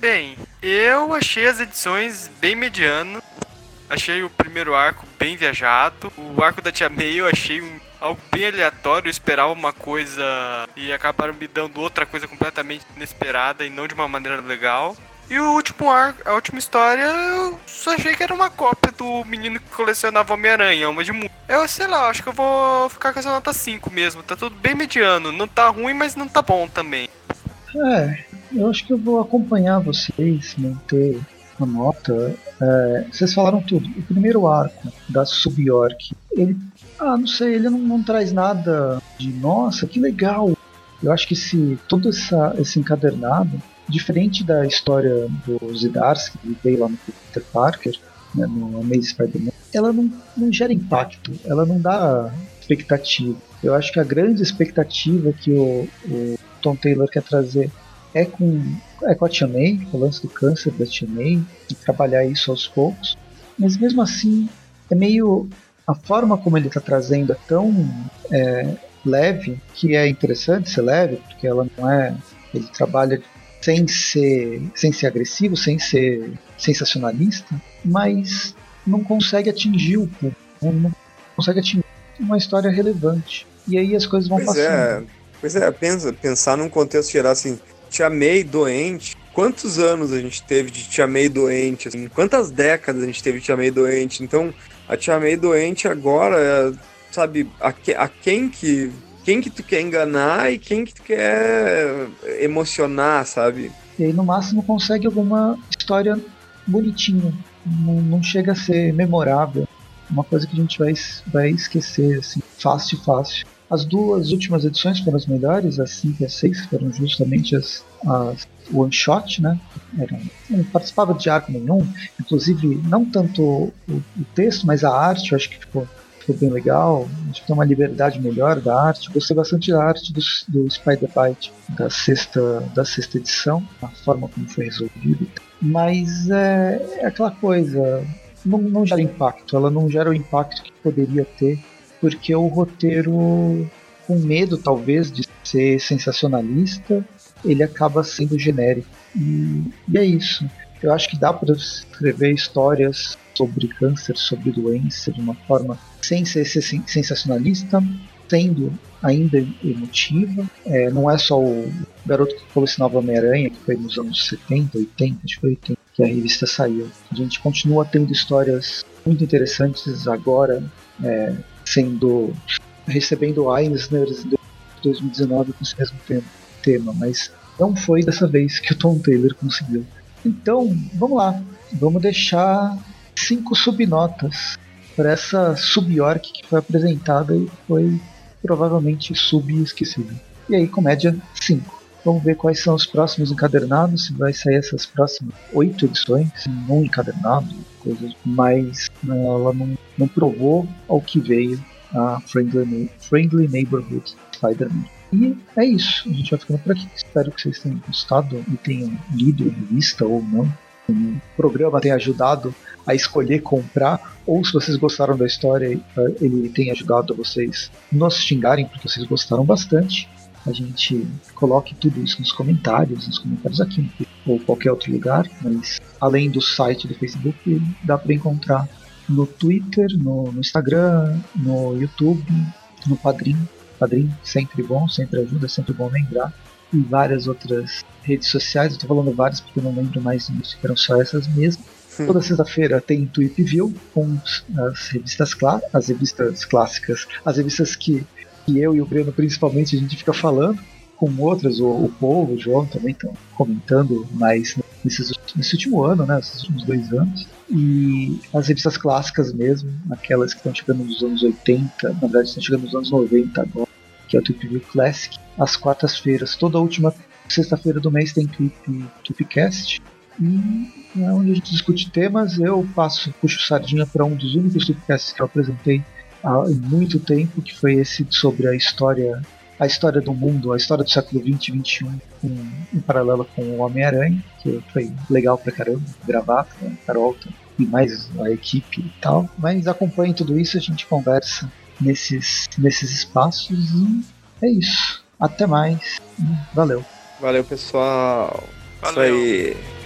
Bem, eu achei as edições bem mediano. Achei o primeiro arco bem viajado. O arco da Tia May eu achei um, algo bem aleatório. Eu esperava uma coisa e acabaram me dando outra coisa completamente inesperada e não de uma maneira legal. E o último arco, a última história, eu só achei que era uma cópia do menino que colecionava Homem-Aranha, uma de mundo. Eu sei lá, acho que eu vou ficar com essa nota 5 mesmo. Tá tudo bem mediano. Não tá ruim, mas não tá bom também. É, eu acho que eu vou acompanhar vocês, manter a nota. É, vocês falaram tudo. O primeiro arco da Sub-York, ele. Ah, não sei, ele não, não, traz nada de nossa, que legal. Eu acho que se todo essa, esse encadernado, diferente da história do Zidarsky, que veio lá no Peter Parker, né, no Amazing Spider-Man, ela não, não gera impacto, ela não dá expectativa. Eu acho que a grande expectativa que o, o Tom Taylor quer trazer é com, é com a Tia May, o lance do câncer da Tia May, e trabalhar isso aos poucos. Mas mesmo assim, é meio. A forma como ele está trazendo é tão é, leve que é interessante ser leve, porque ela não é. Ele trabalha sem ser, sem ser agressivo, sem ser sensacionalista, mas não consegue atingir o público, não consegue atingir uma história relevante. E aí as coisas vão pois passando. É. Pois é, pensa, pensar num contexto geral assim, Tia May doente. Quantos anos a gente teve de Tia May doente? Assim? Quantas décadas a gente teve de Tia May doente? Então, a Tia May doente agora, é, sabe, a, que, a quem que quem que tu quer enganar e quem que tu quer emocionar, sabe? E aí, no máximo, consegue alguma história bonitinha. Não, não chega a ser memorável. Uma coisa que a gente vai, vai esquecer, assim, fácil, fácil. As duas últimas edições foram as melhores, as 5 e as 6 foram justamente as, as one shot, né? Era, não participava de arco nenhum, inclusive não tanto o, o, texto, mas a arte, eu acho que ficou ficou bem legal. Acho que tem uma liberdade melhor da arte. Gostei bastante da arte do, do Spider-Bite da sexta, da sexta edição, a forma como foi resolvido. Mas é, é aquela coisa, não, não gera impacto, ela não gera o impacto que poderia ter, porque o roteiro, com medo talvez de ser sensacionalista, ele acaba sendo genérico. E, e é isso. Eu acho que dá para escrever histórias sobre câncer, sobre doença, de uma forma sem ser sensacionalista, sendo ainda emotiva. É, não é só o garoto que falou esse novo Homem-Aranha, que foi nos anos 70, 80, acho que foi 80, que a revista saiu. A gente continua tendo histórias muito interessantes agora, é, sendo recebendo Eisners de 2019 com esse mesmo tema, tema, mas não foi dessa vez que o Tom Taylor conseguiu. Então, vamos lá. Vamos deixar cinco subnotas para essa sub-orc que foi apresentada e foi provavelmente sub-esquecível. E aí, comédia 5. Vamos ver quais são os próximos encadernados, se vai sair essas próximas oito edições, não encadernado, coisas, mas né, ela não, não provou ao que veio a Friendly, Friendly Neighborhood Spider-Man. E é isso, a gente vai ficando por aqui. Espero que vocês tenham gostado e tenham lido a revista ou não. O programa tenha ajudado a escolher comprar, ou se vocês gostaram da história, eh, ele tem ajudado vocês nos xingarem, porque vocês gostaram bastante. A gente coloque tudo isso nos comentários, nos comentários aqui ou qualquer outro lugar, mas além do site do Facebook, dá para encontrar no Twitter, no, no Instagram, no YouTube, no Padrim Padrim, sempre bom, sempre ajuda, sempre bom lembrar. E várias outras redes sociais, eu tô falando várias porque eu não lembro mais disso, eram só essas mesmo. Sim. Toda sexta-feira tem Tweet View com as revistas, as revistas clássicas, as revistas que, que eu e o Breno principalmente a gente fica falando com outras, o, o Paul, o João também estão comentando mais nesses, nesse último ano, né, esses últimos dois anos. E as revistas clássicas mesmo, aquelas que estão chegando nos anos 80, na verdade estão chegando nos anos 90 agora, que é o Tweep View Classic, às quartas-feiras. Toda a última sexta-feira do mês tem Tweep, Tweepcast. E é onde a gente discute temas. Eu passo, puxo sardinha para um dos únicos Tweepcasts que eu apresentei há muito tempo, que foi esse sobre a história a história do mundo, a história do século 20 e 21 em, em paralelo com o Homem-Aranha, que foi legal pra caramba gravar com a Carol e mais a equipe e tal. Mas acompanhe tudo isso, a gente conversa nesses, nesses espaços e é isso. Até mais. Valeu. Valeu, pessoal. Valeu. Isso aí.